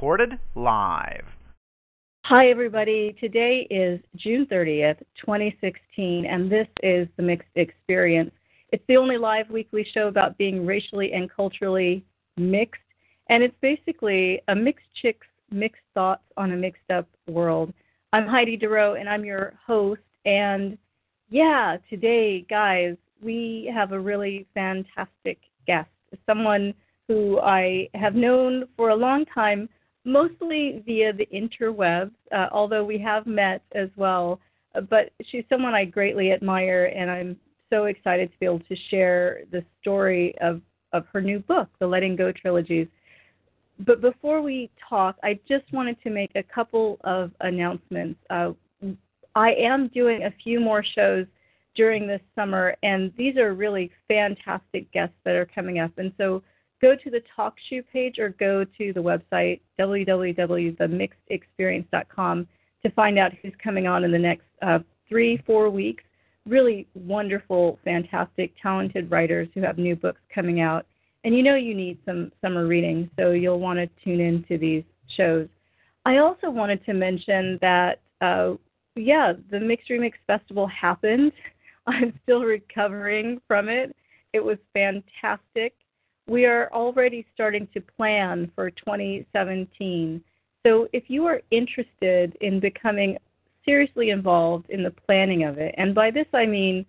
recorded live. Hi, everybody. Today is June 30th, 2016, and this is The Mixed Experience. It's the only live weekly show about being racially and culturally mixed, and it's basically a mixed chicks, mixed thoughts on a mixed up world. I'm Heidi Durrow, and I'm your host. And yeah, today, guys, we have a really fantastic guest, someone who I have known for a long time, mostly via the interwebs, uh, although we have met as well. But she's someone I greatly admire, and I'm so excited to be able to share the story of, of her new book, The Letting Go Trilogies. But before we talk, I just wanted to make a couple of announcements. Uh, I am doing a few more shows during this summer, and these are really fantastic guests that are coming up. And so go to the talk TalkShoe page or go to the website www.themixedexperience.com to find out who's coming on in the next uh, three, four weeks. Really wonderful, fantastic, talented writers who have new books coming out. And you know you need some summer reading, so you'll want to tune into these shows. I also wanted to mention that, uh, yeah, the Mixed Remix Festival happened. I'm still recovering from it. It was fantastic we are already starting to plan for 2017. So if you are interested in becoming seriously involved in the planning of it, and by this I mean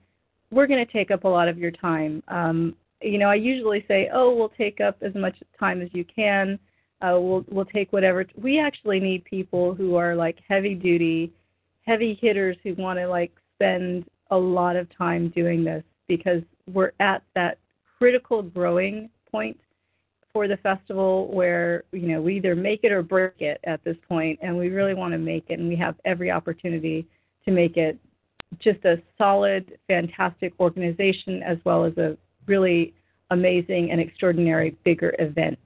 we're going to take up a lot of your time. Um, you know, I usually say, "Oh, we'll take up as much time as you can. Uh, we'll we'll take whatever." We actually need people who are like heavy duty, heavy hitters who want to like spend a lot of time doing this because we're at that critical growing point for the festival where you know we either make it or break it at this point and we really want to make it and we have every opportunity to make it just a solid fantastic organization as well as a really amazing and extraordinary bigger event.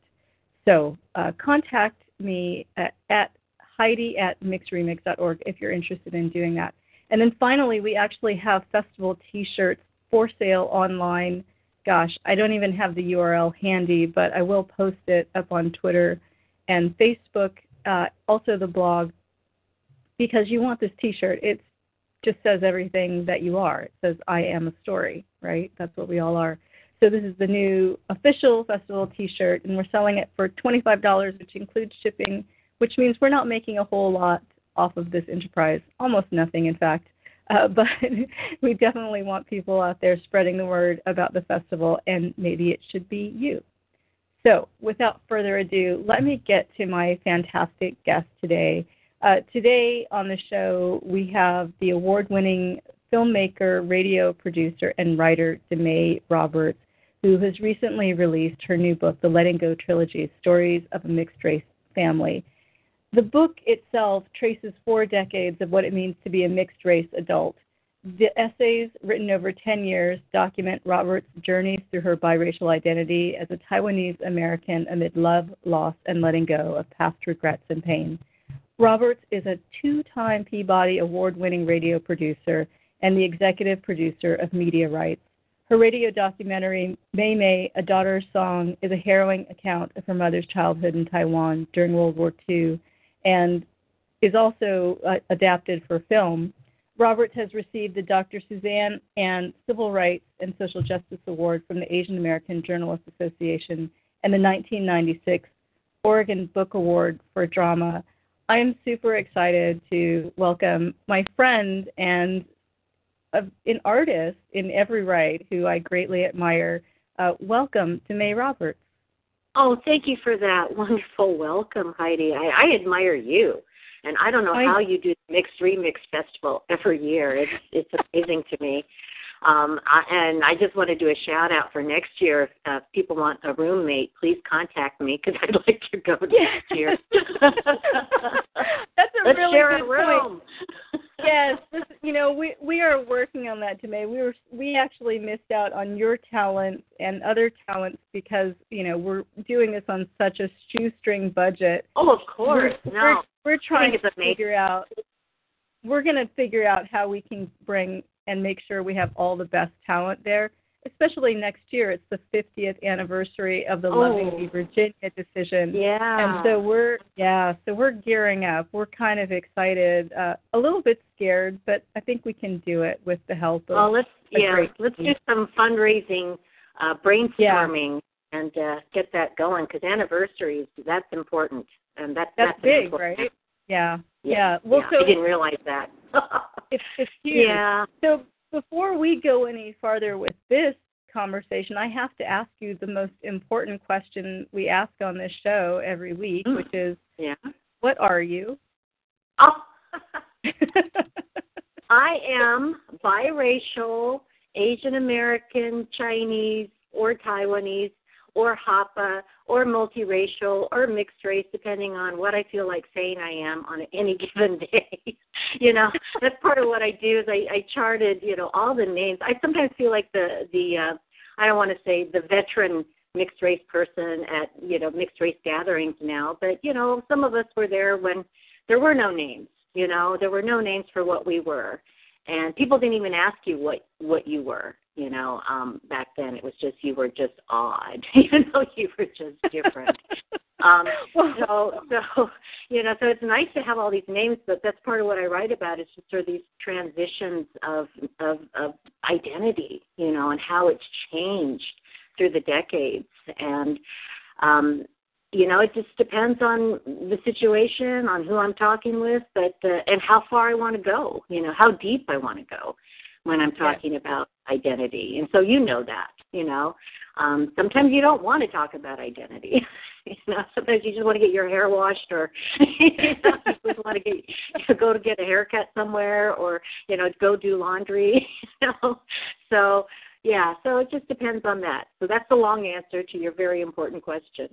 So uh, contact me at, at heidi at mixremix.org if you're interested in doing that. And then finally we actually have festival t-shirts for sale online gosh, I don't even have the URL handy, but I will post it up on Twitter and Facebook, uh, also the blog, because you want this T-shirt. It just says everything that you are. It says I am a story, right? That's what we all are. So this is the new official festival T-shirt, and we're selling it for $25, which includes shipping, which means we're not making a whole lot off of this enterprise, almost nothing, in fact. Uh, but we definitely want people out there spreading the word about the festival, and maybe it should be you. So, without further ado, let me get to my fantastic guest today. Uh, today on the show, we have the award winning filmmaker, radio producer, and writer Dmae Roberts, who has recently released her new book, The Letting Go Trilogy Stories of a Mixed Race Family. The book itself traces four decades of what it means to be a mixed race adult. The essays, written over 10 years, document Roberts' journeys through her biracial identity as a Taiwanese American amid love, loss, and letting go of past regrets and pain. Roberts is a two time Peabody Award winning radio producer and the executive producer of Media Rights. Her radio documentary, Mei Mei, A Daughter's Song, is a harrowing account of her mother's childhood in Taiwan during World War II and is also uh, adapted for film. Roberts has received the Dr. Suzanne Ahn Civil Rights and Social Justice Award from the Asian American Journalists Association and the 1996 Oregon Book Award for Drama. I am super excited to welcome my friend and an artist in every right who I greatly admire. Uh, welcome Dmae Roberts. Oh, thank you for that wonderful welcome, Heidi. I, I admire you, and I don't know I, how you do the Mixed Remix Festival every year. It's it's amazing to me. Um, I, and I just want to do a shout out for next year. If uh, people want a roommate, please contact me because I'd like to go next year. That's a Let's really share good a room. Point. Yes, this, you know we we are working on that today. We were we actually missed out on your talent and other talents because you know we're doing this on such a shoestring budget. Oh, of course. We're, no, we're, we're trying to amazing. figure out. We're going to figure out how we can bring and make sure we have all the best talent there. Especially next year, it's the 50th anniversary of the Oh. Loving v. Virginia decision. Yeah. And so we're yeah, so we're gearing up. We're kind of excited, uh, a little bit scared, but I think we can do it with the help of. well, let's a yeah, great let's do some fundraising, uh, brainstorming, and uh, get that going because anniversaries that's important, and that, That's an big, important right? Yeah, Yeah. yeah. Well, yeah, so I didn't realize that. it's it's huge. yeah. So before we go any farther with this conversation, I have to ask you the most important question we ask on this show every week, Mm. which is, Yeah. what are you? Oh. I am biracial, Asian American, Chinese, or Taiwanese, or Hapa, or multiracial, or mixed race, depending on what I feel like saying I am on any given day. you know, that's part of what I do is I, I charted, you know, all the names. I sometimes feel like the the uh, I don't want to say the veteran mixed race person at you know mixed race gatherings now, but you know, some of us were there when there were no names you know there were no names for what we were and people didn't even ask you what what you were you know um back then it was just you were just odd even though you were just different. Um so so you know so it's nice to have all these names but that's part of what i write about is just sort of these transitions of of of identity you know and how it's changed through the decades. And um you know it just depends on the situation on who i'm talking with but uh, and how far i want to go you know how deep i want to go when i'm talking about identity. And so you know that you know. Um sometimes you don't want to talk about identity you know. Sometimes you just want to get your hair washed or you, know, you just want to get go to get a haircut somewhere or you know go do laundry you know. So yeah so it just depends on that. So that's the long answer to your very important question.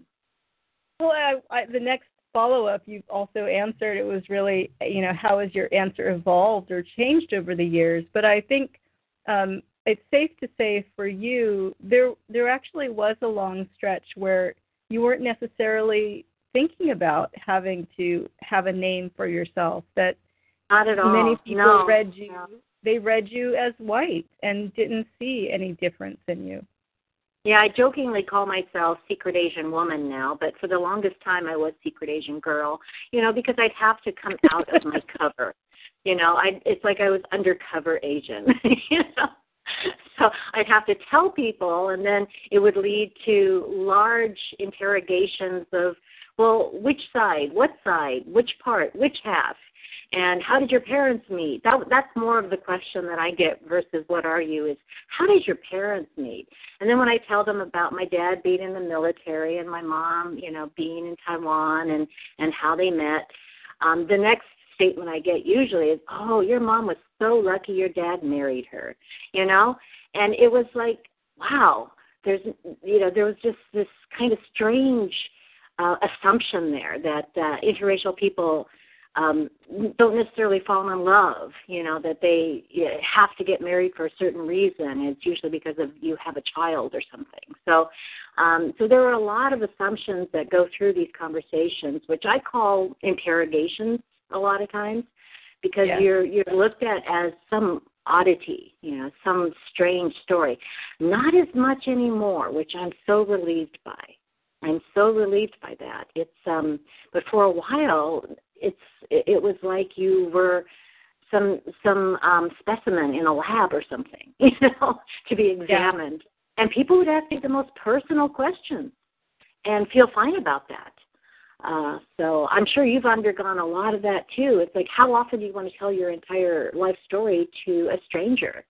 Well, I, I, the next follow up you also answered it was really you know how has your answer evolved or changed over the years? But i think um it's safe to say for you there there actually was a long stretch where you weren't necessarily thinking about having to have a name for yourself that not at all many people no. read you No. they read you as white and didn't see any difference in you Yeah, I jokingly call myself Secret Asian Woman now, but for the longest time I was Secret Asian Girl, you know, because I'd have to come out of my cover. You know, I it's like I was undercover Asian, you know. So I'd have to tell people and then it would lead to large interrogations of, well, which side, what side, which part, which half? And how did your parents meet? That that's more of the question that I get versus what are you is how did your parents meet? And then when I tell them about my dad being in the military and my mom, you know, being in Taiwan and and how they met, um, the next statement I get usually is, "Oh, your mom was so lucky your dad married her," you know, and it was like, wow, there's you know there was just this kind of strange uh, assumption there that uh, interracial people um don't necessarily fall in love you know that they you have to get married for a certain reason. It's usually because of you have a child or something. So um so there are a lot of assumptions that go through these conversations which i call interrogations a lot of times because Yeah. you're you're looked at as some oddity you know some strange story. Not as much anymore which i'm so relieved by. I'm so relieved by that. It's um but for a while it's it, it was like you were some some um specimen in a lab or something you know to be examined. And people would ask you the most personal questions and feel fine about that uh so i'm sure you've undergone a lot of that too it's like how often do you want to tell your entire life story to a stranger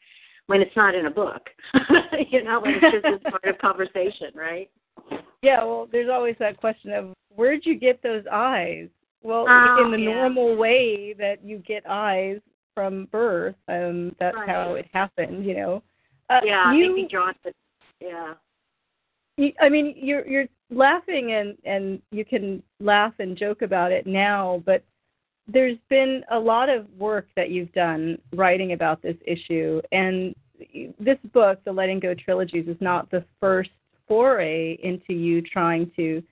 when it's not in a book you know when it's just as part of conversation right Yeah, well, there's always that question of where'd you get those eyes? Well, Oh, in the yeah. normal way that you get eyes from birth, um, that's Right. how it happened, you know. Uh, yeah you, they'd be drawn to yeah I mean, you're you're laughing and and you can laugh and joke about it now, but there's been a lot of work that you've done writing about this issue, and this book, the Letting Go trilogies, is not the first foray into you trying to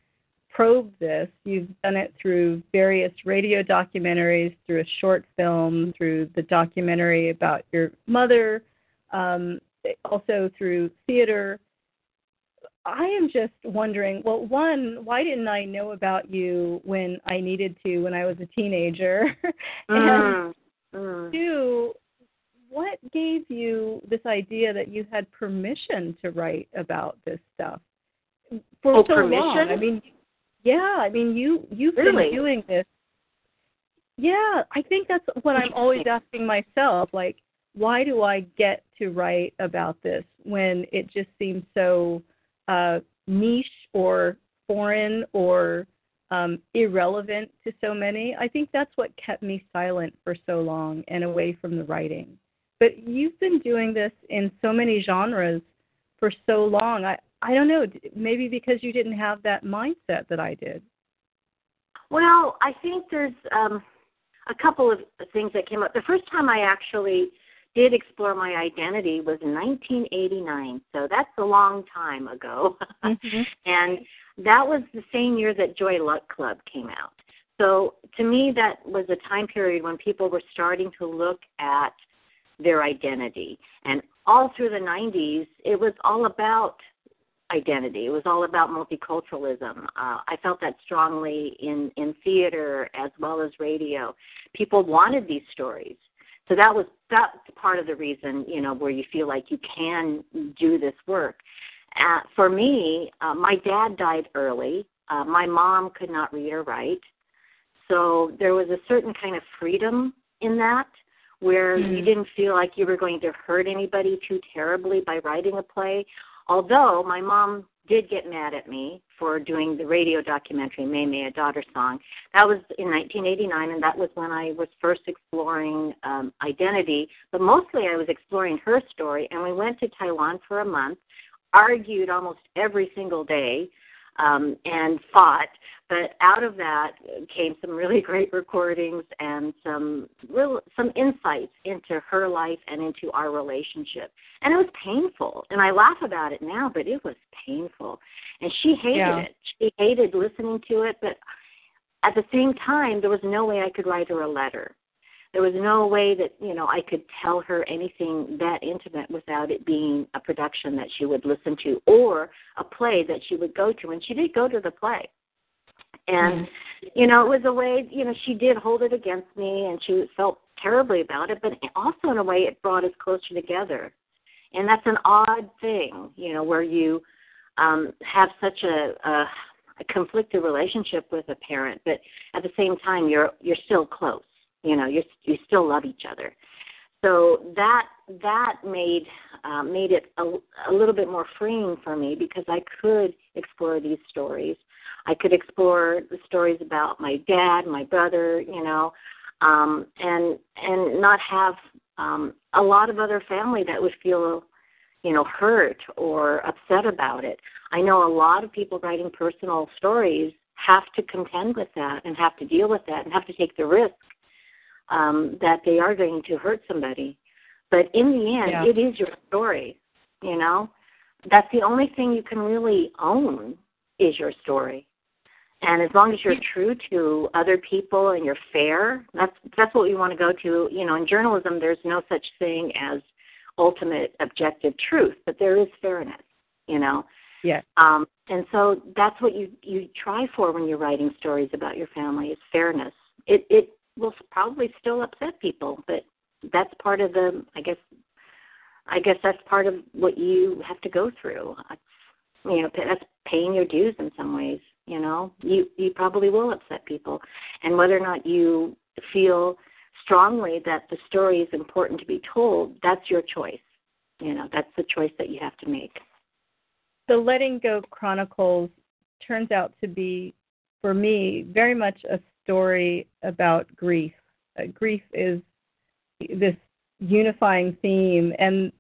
probe this. You've done it through various radio documentaries, through a short film, through the documentary about your mother. Um, also through theater. I am just wondering, well, one, why didn't I know about you when I needed to when I was a teenager? and mm, mm. two, what gave you this idea that you had permission to write about this stuff for oh, so permission? long? I mean, yeah, I mean you you've really? been doing this. Yeah, I think that's what I'm always asking myself. Like, why do I get to write about this when it just seems so uh, niche or foreign or um, irrelevant to so many? I think that's what kept me silent for so long and away from the writing. But you've been doing this in so many genres for so long. I I don't know, maybe because you didn't have that mindset that I did. Well, I think there's um a couple of things that came up. The first time I actually did explore my identity was in 1989. So that's a long time ago. Mm-hmm. and that was the same year that Joy Luck Club came out. So to me, that was a time period when people were starting to look at their identity. And all through the 90s, it was all about identity. It was all about multiculturalism. Uh, I felt that strongly in, in theater as well as radio. People wanted these stories. So that was that's part of the reason, you know, where you feel like you can do this work. Uh, for me, uh, my dad died early. Uh, my mom could not read or write. So there was a certain kind of freedom in that where mm-hmm. you didn't feel like you were going to hurt anybody too terribly by writing a play. Although my mom did get mad at me for doing the radio documentary Mei Mei a Daughter Song. That was in 1989, and that was when I was first exploring um, identity. But mostly, I was exploring her story, and we went to Taiwan for a month, argued almost every single day, um, and fought. But out of that came some really great recordings and some real some insights into her life and into our relationship. And it was painful. And I laugh about it now, but it was painful. And she hated yeah. it. She hated listening to it, but at the same time there was no way I could write her a letter there was no way that you know I could tell her anything that intimate without it being a production that she would listen to or a play that she would go to. And she did go to the play. And mm-hmm. you know it was a way you know she did hold it against me and she felt terribly about it but also in a way it brought us closer together. And that's an odd thing you know where you um have such a, a a conflicted relationship with a parent but at the same time you're you're still close you know, you you still love each other. So that that made uh, made it a, a little bit more freeing for me because I could explore these stories. I could explore the stories about my dad, my brother, you know, um, and and not have um, a lot of other family that would feel, you know, hurt or upset about it. I know a lot of people writing personal stories have to contend with that and have to deal with that and have to take the risk um, that they are going to hurt somebody. But in the end, yeah. it is your story. You know, that's the only thing you can really own is your story. And as long as you're true to other people and you're fair, that's that's what we want to go to. You know, in journalism, there's no such thing as ultimate objective truth, but there is fairness. You know. Yeah. Um, and so that's what you you try for when you're writing stories about your family is fairness. It it will probably still upset people, but that's part of the I guess I guess that's part of what you have to go through. You know, that's paying your dues in some ways. You know, you you probably will upset people, and whether or not you feel strongly that the story is important to be told, that's your choice. You know, that's the choice that you have to make. The Letting Go Chronicles turns out to be, for me, very much a story about grief. Uh, grief is this unifying theme, and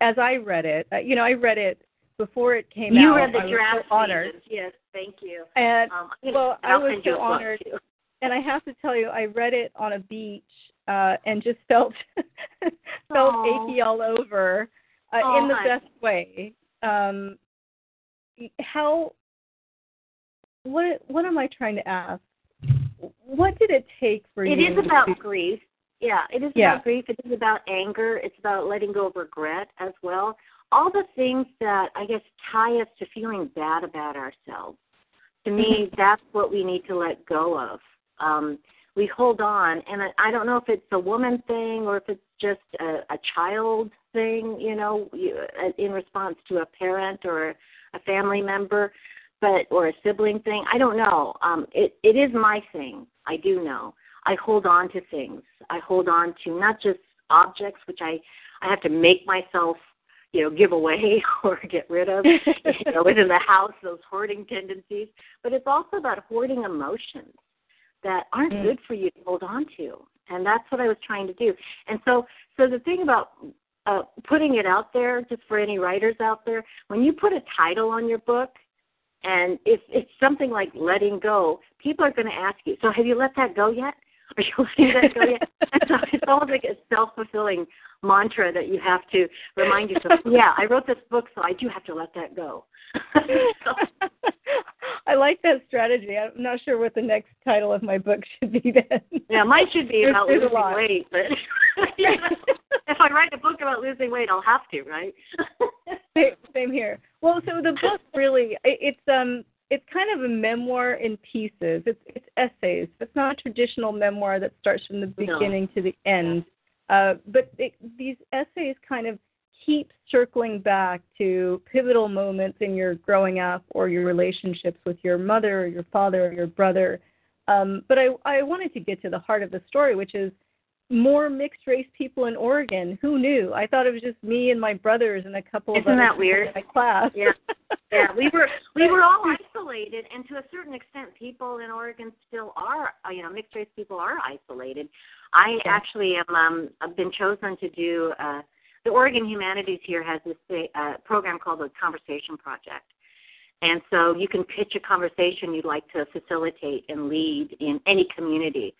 as I read it, uh, you know, I read it before it came you out. read the I draft. So honored. Yes, thank you. And um, well, I was so honored. And I have to tell you, I read it on a beach uh, and just felt felt Aww. achy all over uh, in the best way. Um, how what what am I trying to ask? What did it take for it you? It is about to... grief. Yeah, it is Yeah. about grief. It is about anger. It's about letting go of regret as well. All the things that I guess tie us to feeling bad about ourselves. To me, that's what we need to let go of. Um, we hold on, and I, I don't know if it's a woman thing or if it's just a, a child thing, you know, you, uh, in response to a parent or a family member, but or a sibling thing. I don't know. Um, it it is my thing. I do know. I hold on to things. I hold on to not just objects, which I I have to make myself you know give away or get rid of you know within the house those hoarding tendencies but it's also about hoarding emotions that aren't Mm. good for you to hold on to and that's what i was trying to do and so so the thing about uh, putting it out there just for any writers out there when you put a title on your book and if it's something like letting go people are going to ask you so have you let that go yet? Are you letting that go yet? And so it's almost like a self fulfilling mantra that you have to remind yourself yeah i wrote this book so i do have to let that go. So, I like that strategy. I'm not sure what the next title of my book should be then. yeah mine should be about losing weight but if i write a book about losing weight i'll have to right Same- Same here. Well, so the book really it's um it's kind of a memoir in pieces. It's it's essays. It's not a traditional memoir that starts from the No. beginning to the end. Uh, but it, these essays kind of keep circling back to pivotal moments in your growing up or your relationships with your mother or your father or your brother. Um, but I, I wanted to get to the heart of the story, which is more mixed race people in Oregon. Who knew? I thought it was just me and my brothers and a couple of Isn't other that weird? in my class. Yeah. yeah we were we were all isolated and to a certain extent people in oregon still are uh, you know mixed race people are isolated i actually am um i've been chosen to do uh the oregon humanities here has this uh, program called the conversation project and so you can pitch a conversation you'd like to facilitate and lead in any community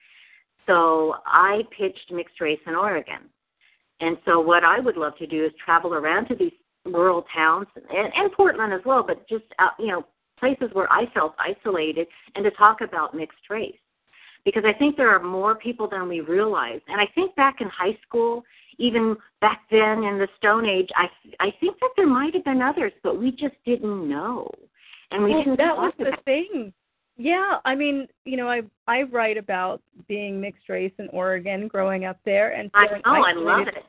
so i pitched mixed race in oregon and so what I would love to do is travel around to these rural towns and, and Portland as well, but just out, you know places where I felt isolated and to talk about mixed race. Because I think there are more people than we realize. And I think back in high school, even back then in the Stone Age, I I think that there might have been others, but we just didn't know. And we well, didn't that was the thing. Yeah, I mean, you know, I I write about being mixed race in Oregon, growing up there, and I know, I love it.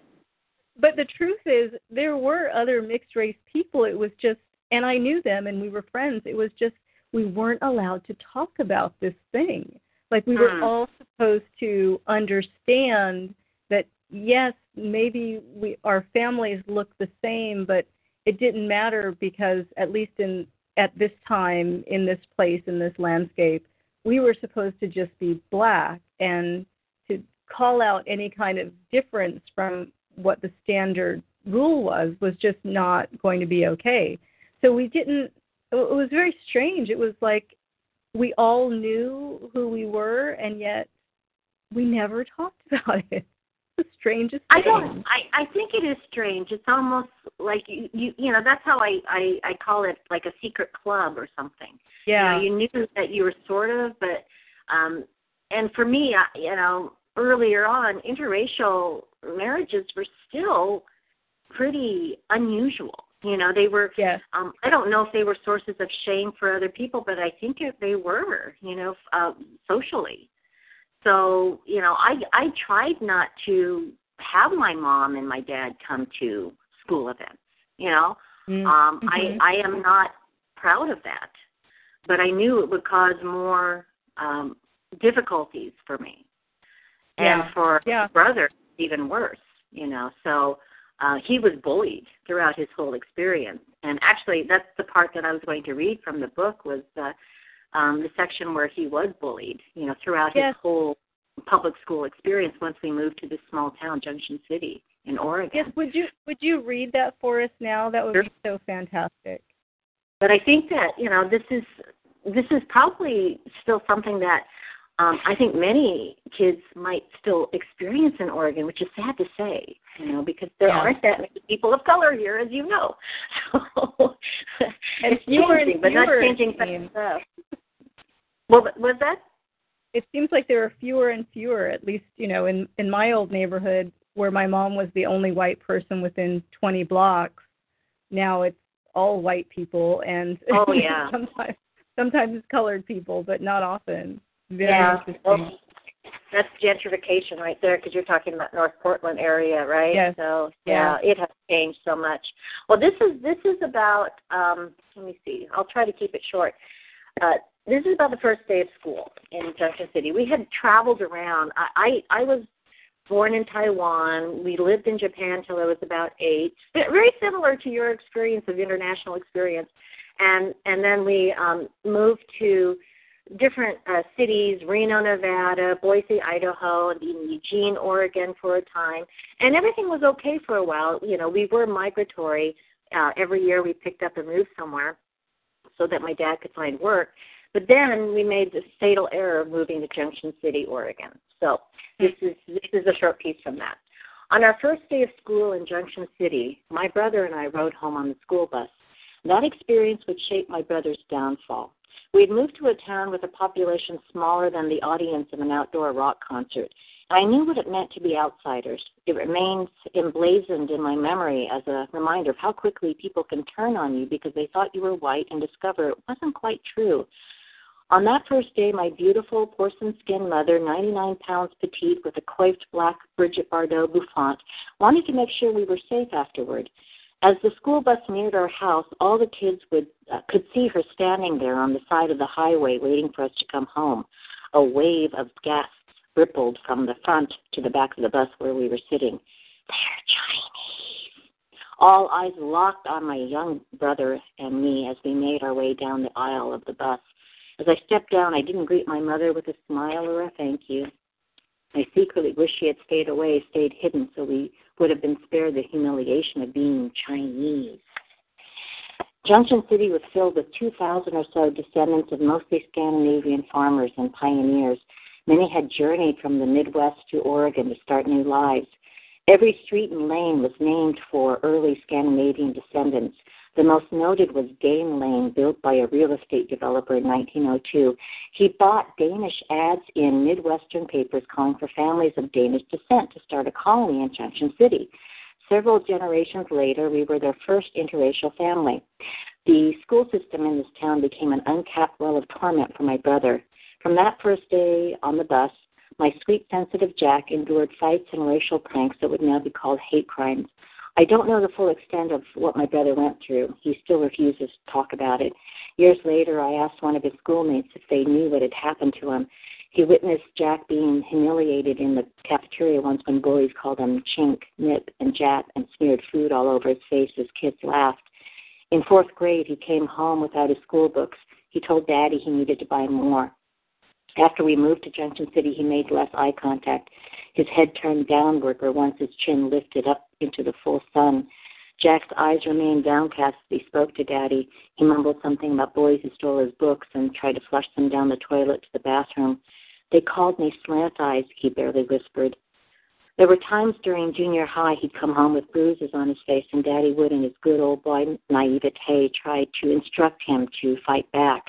But the truth is, there were other mixed race people. It was just, and I knew them, and we were friends. It was just we weren't allowed to talk about this thing. Like we were Hmm. all supposed to understand that yes, maybe we our families look the same, but it didn't matter because at least in at this time in this place in this landscape, we were supposed to just be black and to call out any kind of difference from what the standard rule was was just not going to be okay. So we didn't it was very strange. It was like we all knew who we were and yet we never talked about it. The strangest I don't. I I think it is strange. It's almost like you you you know that's how I I I call it like a secret club or something. Yeah. You know, you knew that you were sort of, but um and for me, I, you know, earlier on, interracial marriages were still pretty unusual. You know, they were yes. um I don't know if they were sources of shame for other people, but I think it, they were, you know, uh, socially. So, you know, I I tried not to have my mom and my dad come to school events. You know, Mm. um. I I am not proud of that, but I knew it would cause more um, difficulties for me, and Yeah. for Yeah. my brother even worse. You know, so uh, he was bullied throughout his whole experience. And actually, that's the part that I was going to read from the book was the um, the section where he was bullied. You know, throughout Yes. his whole public school experience. Once we moved to this small town, Junction City, in Oregon. Yes, would you would you read that for us now? That would Sure. be so fantastic. But I think that you know this is this is probably still something that um, I think many kids might still experience in Oregon, which is sad to say, you know, because there Yeah. aren't that many people of color here, as you know. So it's and changing, but not changing fast enough. Well, was that? it seems like there are fewer and fewer. At least you know in in my old neighborhood where my mom was the only white person within 20 blocks. Now it's all white people and oh yeah sometimes sometimes colored people, but not often. Very yeah. Well, that's gentrification right there because you're talking about North Portland area, right? Yes. So yeah, yeah, it has changed so much. Well, this is this is about. um Let me see. I'll try to keep it short. Uh, this is about the first day of school in Junction City. We had traveled around. I I, I was born in Taiwan. We lived in Japan till I was about eight. Very similar to your experience of international experience, and and then we um, moved to different uh, cities, Reno, Nevada, Boise, Idaho, and even Eugene, Oregon for a time. And everything was okay for a while. You know, we were migratory. Uh, every year we picked up and moved somewhere so that my dad could find work. But then we made the fatal error of moving to Junction City, Oregon. So this is this is a short piece from that. On our first day of school in Junction City, my brother and I rode home on the school bus. That experience would shape my brother's downfall. We had moved to a town with a population smaller than the audience of an outdoor rock concert. I knew what it meant to be outsiders. It remains emblazoned in my memory as a reminder of how quickly people can turn on you because they thought you were white and discover it wasn't quite true. On that first day, my beautiful porcelain skinned mother, 99 pounds petite with a coiffed black Brigitte Bardot bouffant, wanted to make sure we were safe afterward. As the school bus neared our house, all the kids would uh, could see her standing there on the side of the highway waiting for us to come home. A wave of gas rippled from the front to the back of the bus where we were sitting. They're Chinese. All eyes locked on my young brother and me as we made our way down the aisle of the bus. As I stepped down, I didn't greet my mother with a smile or a thank you. I secretly wish she had stayed away, stayed hidden, so we would have been spared the humiliation of being Chinese. Junction City was filled with 2,000 or so descendants of mostly Scandinavian farmers and pioneers. Many had journeyed from the Midwest to Oregon to start new lives. Every street and lane was named for early Scandinavian descendants. The most noted was Dane Lane, built by a real estate developer in 1902. He bought Danish ads in Midwestern papers calling for families of Danish descent to start a colony in Junction City. Several generations later, we were their first interracial family. The school system in this town became an uncapped well of torment for my brother. From that first day on the bus, my sweet, sensitive Jack endured fights and racial pranks that would now be called hate crimes. I don't know the full extent of what my brother went through. He still refuses to talk about it. Years later, I asked one of his schoolmates if they knew what had happened to him. He witnessed Jack being humiliated in the cafeteria once when bullies called him chink, nip, and jap and smeared food all over his face as kids laughed. In fourth grade, he came home without his school books. He told Daddy he needed to buy more. After we moved to Junction City, he made less eye contact. His head turned downward where once his chin lifted up into the full sun. Jack's eyes remained downcast as he spoke to Daddy. He mumbled something about boys who stole his books and tried to flush them down the toilet to the bathroom. They called me Slant Eyes, he barely whispered. There were times during junior high he'd come home with bruises on his face, and Daddy would, in his good old boy naivete, try to instruct him to fight back.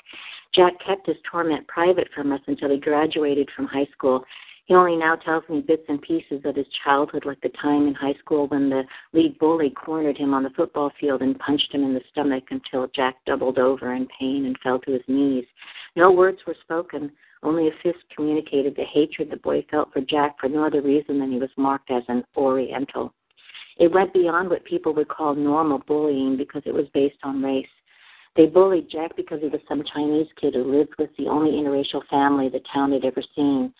Jack kept his torment private from us until he graduated from high school. He only now tells me bits and pieces of his childhood, like the time in high school when the lead bully cornered him on the football field and punched him in the stomach until Jack doubled over in pain and fell to his knees. No words were spoken, only a fist communicated the hatred the boy felt for Jack for no other reason than he was marked as an Oriental. It went beyond what people would call normal bullying because it was based on race. They bullied Jack because he was some Chinese kid who lived with the only interracial family the town had ever seen.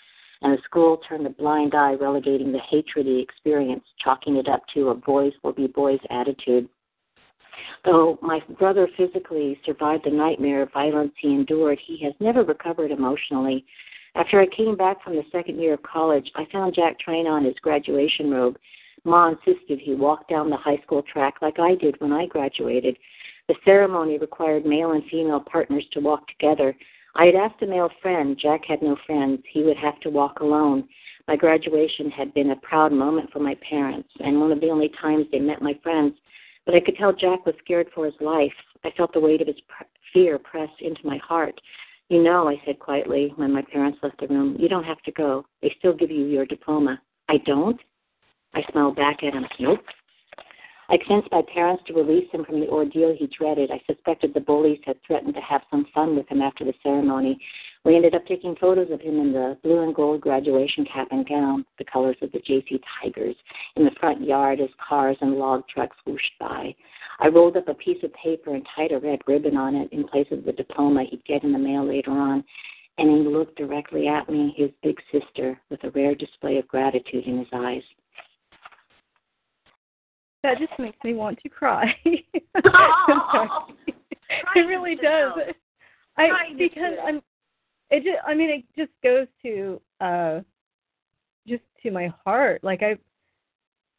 And the school turned a blind eye, relegating the hatred he experienced, chalking it up to a boys will be boys attitude. Though my brother physically survived the nightmare of violence he endured, he has never recovered emotionally. After I came back from the second year of college, I found Jack trying on his graduation robe. Ma insisted he walk down the high school track like I did when I graduated. The ceremony required male and female partners to walk together. I had asked a male friend. Jack had no friends. He would have to walk alone. My graduation had been a proud moment for my parents, and one of the only times they met my friends. But I could tell Jack was scared for his life. I felt the weight of his fear press into my heart. You know, I said quietly when my parents left the room, you don't have to go. They still give you your diploma. I don't? I smiled back at him. Nope. I convinced my parents to release him from the ordeal he dreaded. I suspected the bullies had threatened to have some fun with him after the ceremony. We ended up taking photos of him in the blue and gold graduation cap and gown, the colors of the JC Tigers, in the front yard as cars and log trucks whooshed by. I rolled up a piece of paper and tied a red ribbon on it in place of the diploma he'd get in the mail later on. And he looked directly at me, his big sister, with a rare display of gratitude in his eyes that just makes me want to cry. oh, it really does. I because I'm it just I mean it just goes to uh just to my heart. Like I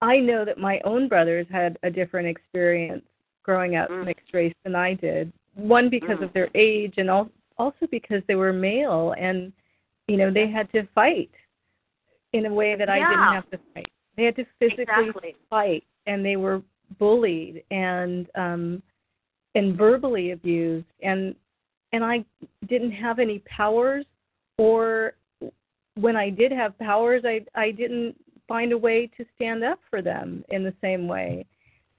I know that my own brothers had a different experience growing up mm. mixed race than I did. One because mm. of their age and also because they were male and you know they had to fight in a way that yeah. I didn't have to fight. They had to physically exactly. fight and they were bullied and um and verbally abused and and I didn't have any powers or when I did have powers I I didn't find a way to stand up for them in the same way.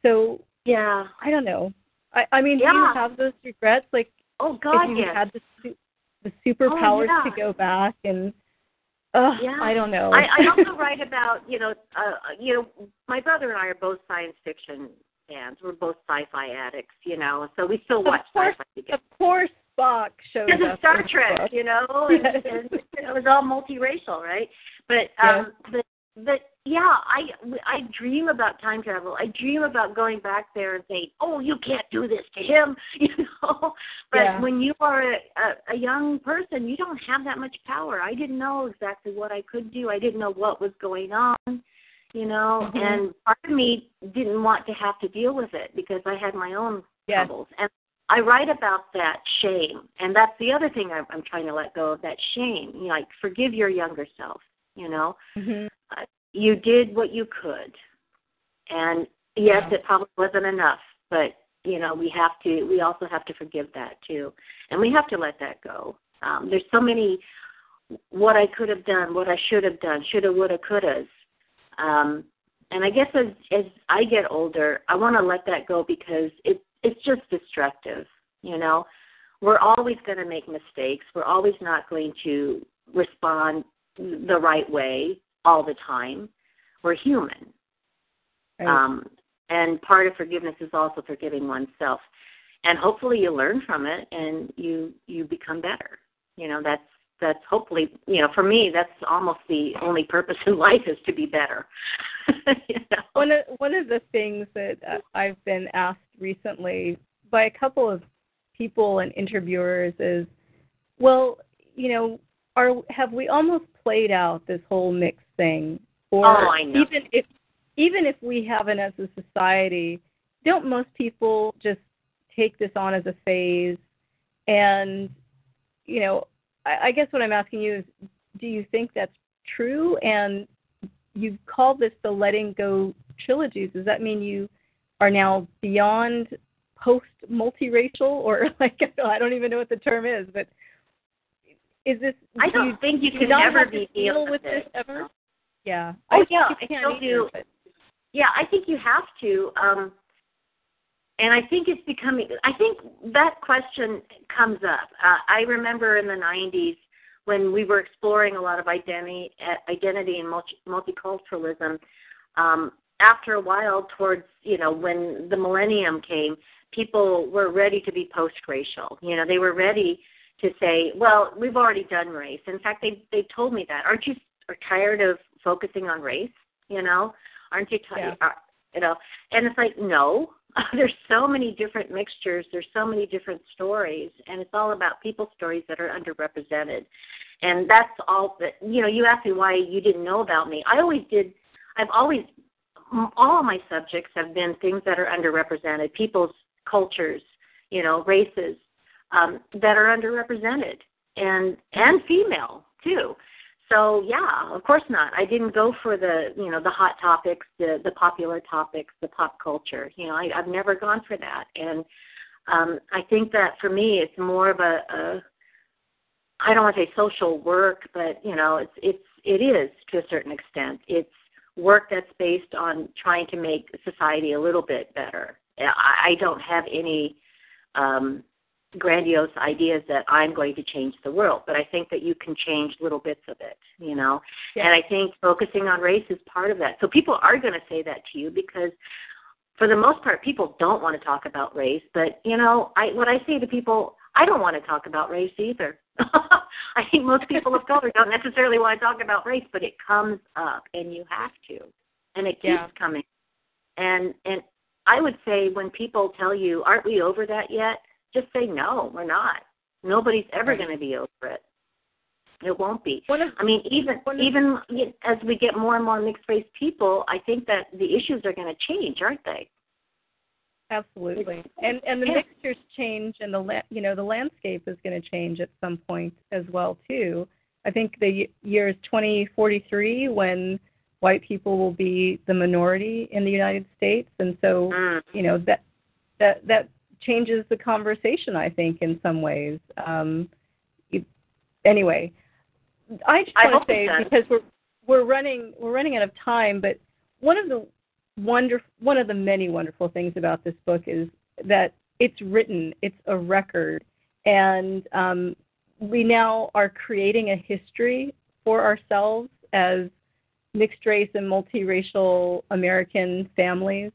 So yeah, I don't know. I I mean, yeah. do you have those regrets like oh god if you yes. had the the superpowers oh, yeah. to go back and uh, yeah. I don't know. I, I also write about, you know, uh, you know, my brother and I are both science fiction fans. We're both sci-fi addicts, you know, so we still watch of course, sci-fi together. Of course, Spock shows Because of Star Trek, you know, and, and it was all multiracial, right? But um, but but yeah, I I dream about time travel. I dream about going back there and saying, "Oh, you can't do this to him," you know. But Yeah. when you are a, a, a young person, you don't have that much power. I didn't know exactly what I could do. I didn't know what was going on, you know. Mhm. And part of me didn't want to have to deal with it because I had my own Yes. troubles. And I write about that shame, and that's the other thing I'm, I'm trying to let go of that shame. You know, like forgive your younger self. You know, Mhm. You did what you could, and yes, Yeah. it probably wasn't enough, but you know, we have to. We also have to forgive that too, and we have to let that go. Um, there's so many what I could have done, what I should have done, shoulda, woulda, couldas. Um, and I guess as as I get older, I want to let that go because it it's just destructive. You know, we're always going to make mistakes. We're always not going to respond the right way all the time. We're human. Right. Um, and part of forgiveness is also forgiving oneself. And hopefully you learn from it and you you become better. You know, that's that's hopefully you know, for me that's almost the only purpose in life is to be better. you know? one of one of the things that uh, I've been asked recently by a couple of people and interviewers is, well, you know, are have we almost played out this whole mixed thing, or Oh, I know. even if even if we haven't as a society, don't most people just take this on as a phase? And you know, I, I guess what I'm asking you is, do you think that's true? And you call this the letting go trilogies. Does that mean you are now beyond post multiracial, or like I don't even know what the term is, but is this? I do don't you, think you do can ever be deal with this it. ever? Yeah. Oh, I yeah, think I you can still do. but- Yeah, I think you have to. Um, and I think it's becoming. I think that question comes up. Uh, I remember in the '90s when we were exploring a lot of identity, uh, identity and multi- multiculturalism. Um, after a while, towards you know when the millennium came, people were ready to be post-racial. You know, they were ready to say, "Well, we've already done race." In fact, they they told me that. Aren't you are tired of focusing on race? You know, aren't you tired? Yeah. Uh, you know, and it's like no. There's so many different mixtures. There's so many different stories, and it's all about people's stories that are underrepresented. And that's all that you know. You asked me why you didn't know about me. I always did. I've always all of my subjects have been things that are underrepresented, people's cultures, you know, races um, that are underrepresented, and and female too. So yeah, of course not. I didn't go for the you know the hot topics, the the popular topics, the pop culture. You know, I, I've never gone for that, and um, I think that for me, it's more of a, a I don't want to say social work, but you know, it's it's it is to a certain extent. It's work that's based on trying to make society a little bit better. I, I don't have any um, grandiose ideas that I'm going to change the world, but I think that you can change little bits of it, you know. Yeah. And I think focusing on race is part of that. So people are going to say that to you because for the most part people don't want to talk about race, but you know, I what I say to people, I don't want to talk about race either. I think most people of color don't necessarily want to talk about race, but it comes up and you have to. And it keeps yeah. coming. And and I would say when people tell you, "Aren't we over that yet?" Just say no, we're not. Nobody's ever right. going to be over it. It won't be. Of, I mean, even even as we get more and more mixed race people, I think that the issues are going to change, aren't they? Absolutely, and and the yeah. mixtures change, and the la- you know the landscape is going to change at some point as well too. I think the year is 2043 when white people will be the minority in the United States, and so mm. you know that that that changes the conversation. I think in some ways. Um, anyway, I just want to say because we're we're running we're running out of time, but one of the wonder one of the many wonderful things about this book is that it's written, it's a record, and um, we now are creating a history for ourselves as mixed race and multiracial American families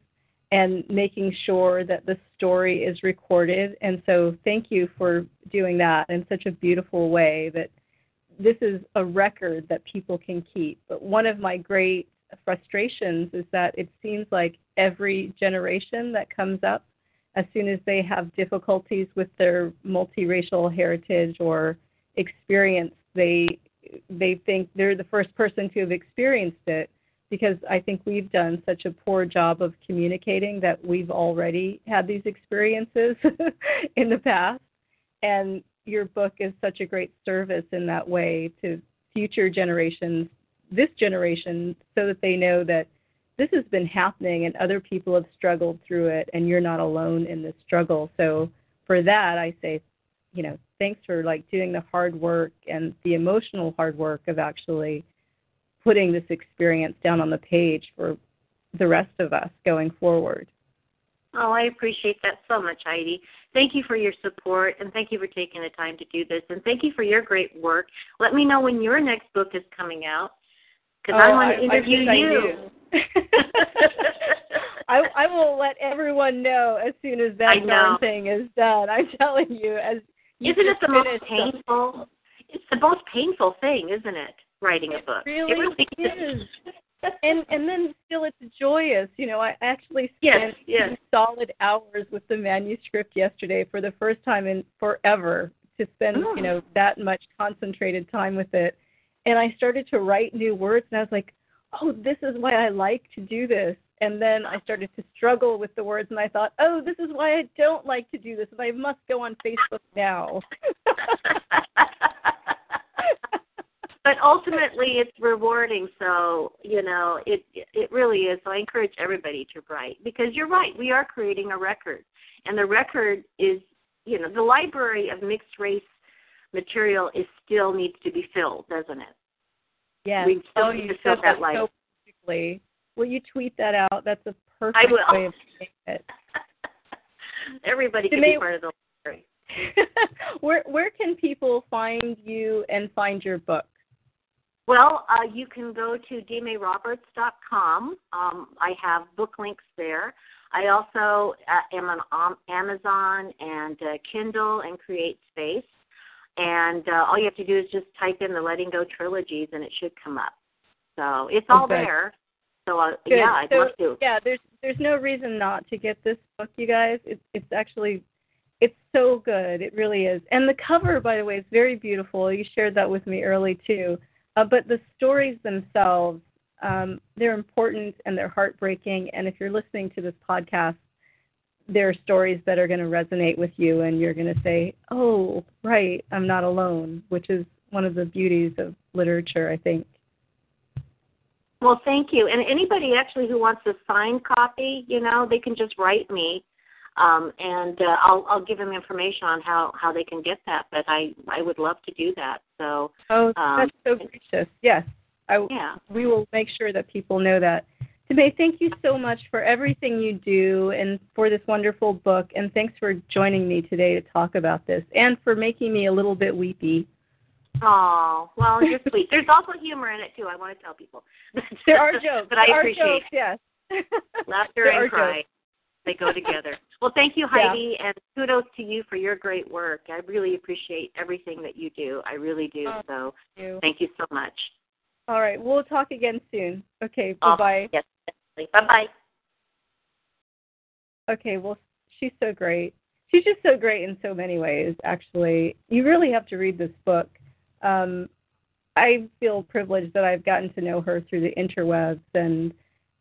and making sure that the story is recorded. And so, thank you for doing that in such a beautiful way that this is a record that people can keep. But one of my great frustrations is that it seems like every generation that comes up, as soon as they have difficulties with their multiracial heritage or experience, they they think they're the first person to have experienced it because I think we've done such a poor job of communicating that we've already had these experiences in the past. And your book is such a great service in that way to future generations this generation so that they know that this has been happening and other people have struggled through it and you're not alone in this struggle. So for that I say, you know, thanks for like doing the hard work and the emotional hard work of actually putting this experience down on the page for the rest of us going forward. Oh, I appreciate that so much, Heidi. Thank you for your support and thank you for taking the time to do this and thank you for your great work. Let me know when your next book is coming out because oh, I want to interview you. I, I will let everyone know as soon as that darn thing is done. I'm telling you, as you isn't it the most painful? It's the most painful thing, isn't it? Writing it a book. Really, it really is. and and then still it's joyous. You know, I actually spent yes, yes. solid hours with the manuscript yesterday for the first time in forever to spend oh. you know that much concentrated time with it and I started to write new words, and I was like, oh, this is why I like to do this. And then I started to struggle with the words, and I thought, oh, this is why I don't like to do this. And I must go on Facebook now. but ultimately, it's rewarding. So you know, it it really is. So I encourage everybody to write because you're right. We are creating a record, and the record is, you know, the library of mixed race material is still needs to be filled, doesn't it? yeah We still oh, need to fill that light. So perfectly. Will you tweet that out? That's a perfect way of saying it. Everybody can be part of the library. where where can people find you and find your book? Well, uh, you can go to dmaeroberts.com. Um, I have book links there. I also uh, am on Amazon and uh, Kindle and Create Space and uh, all you have to do is just type in the Letting Go trilogies, and it should come up. So it's all okay. there. So uh, yeah, I'd so, love to. Yeah, there's there's no reason not to get this book, you guys. It's it's actually it's so good. It really is. And the cover, by the way, is very beautiful. You shared that with me early too. Uh, but the stories themselves, um, they're important and they're heartbreaking. And if you're listening to this podcast, there are stories that are going to resonate with you and you're going to say, "Oh, right, I'm not alone," which is one of the beauties of literature, I think. Well, thank you. And anybody actually who wants a signed copy, you know, they can just write me. Um, and uh, I'll I'll give them information on how how they can get that. But I I would love to do that. So oh, um, that's so gracious. Yes, I, yeah. We will make sure that people know that. Dmae, thank you so much for everything you do and for this wonderful book. And thanks for joining me today to talk about this and for making me a little bit weepy. Oh, well, you're sweet. There's also humor in it too. I want to tell people. there are jokes. but I there appreciate jokes, yes. laughter and cry. They go together. well, thank you, Heidi, yeah. and kudos to you for your great work. I really appreciate everything that you do. I really do. Oh, so, thank you. thank you so much. All right, we'll talk again soon. Okay, bye bye. Yes, bye bye. Okay, well, she's so great. She's just so great in so many ways. Actually, you really have to read this book um, I feel privileged that I've gotten to know her through the interwebs, and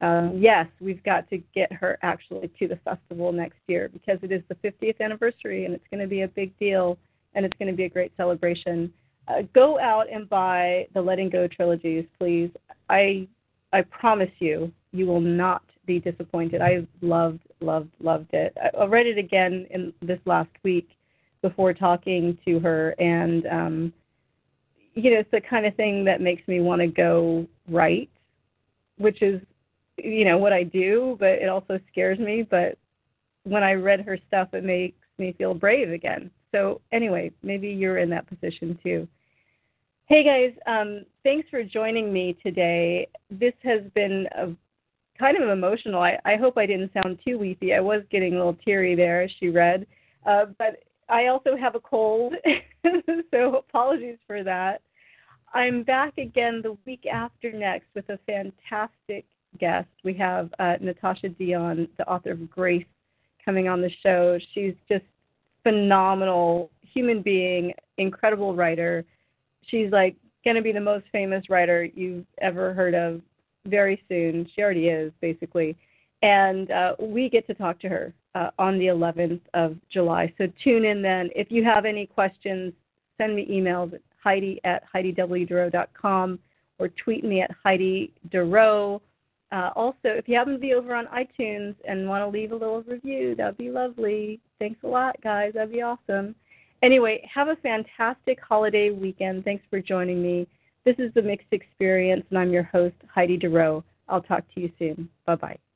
um, yes, we've got to get her actually to the festival next year because it is the 50th anniversary, and it's going to be a big deal, and it's going to be a great celebration. Uh, go out and buy the Letting Go trilogies, please. I I promise you, you will not be disappointed. I loved, loved, loved it. I, read it again in this last week before talking to her, and um, you know, it's the kind of thing that makes me want to go right, which is, you know, what I do, but it also scares me. But when I read her stuff, it makes me feel brave again. So, anyway, maybe you're in that position too. Hey guys, um, thanks for joining me today. This has been a, kind of emotional. I, I hope I didn't sound too weepy. I was getting a little teary there as she read, uh, but I also have a cold, so apologies for that. I'm back again the week after next with a fantastic guest. We have uh, Natashia Deón, the author of Grace, coming on the show. She's just phenomenal human being, incredible writer. She's like going to be the most famous writer you've ever heard of very soon. She already is, basically. And uh, we get to talk to her uh, on the 11th of July. So tune in then. If you have any questions, send me emails at Heidi at HeidiWDurrow.com or tweet me at Heidi Durrow. Uh, also, if you happen to be over on iTunes and want to leave a little review, that'd be lovely. Thanks a lot, guys. That'd be awesome. Anyway, have a fantastic holiday weekend. Thanks for joining me. This is the Mixed Experience, and I'm your host, Heidi Durrow. I'll talk to you soon. Bye bye.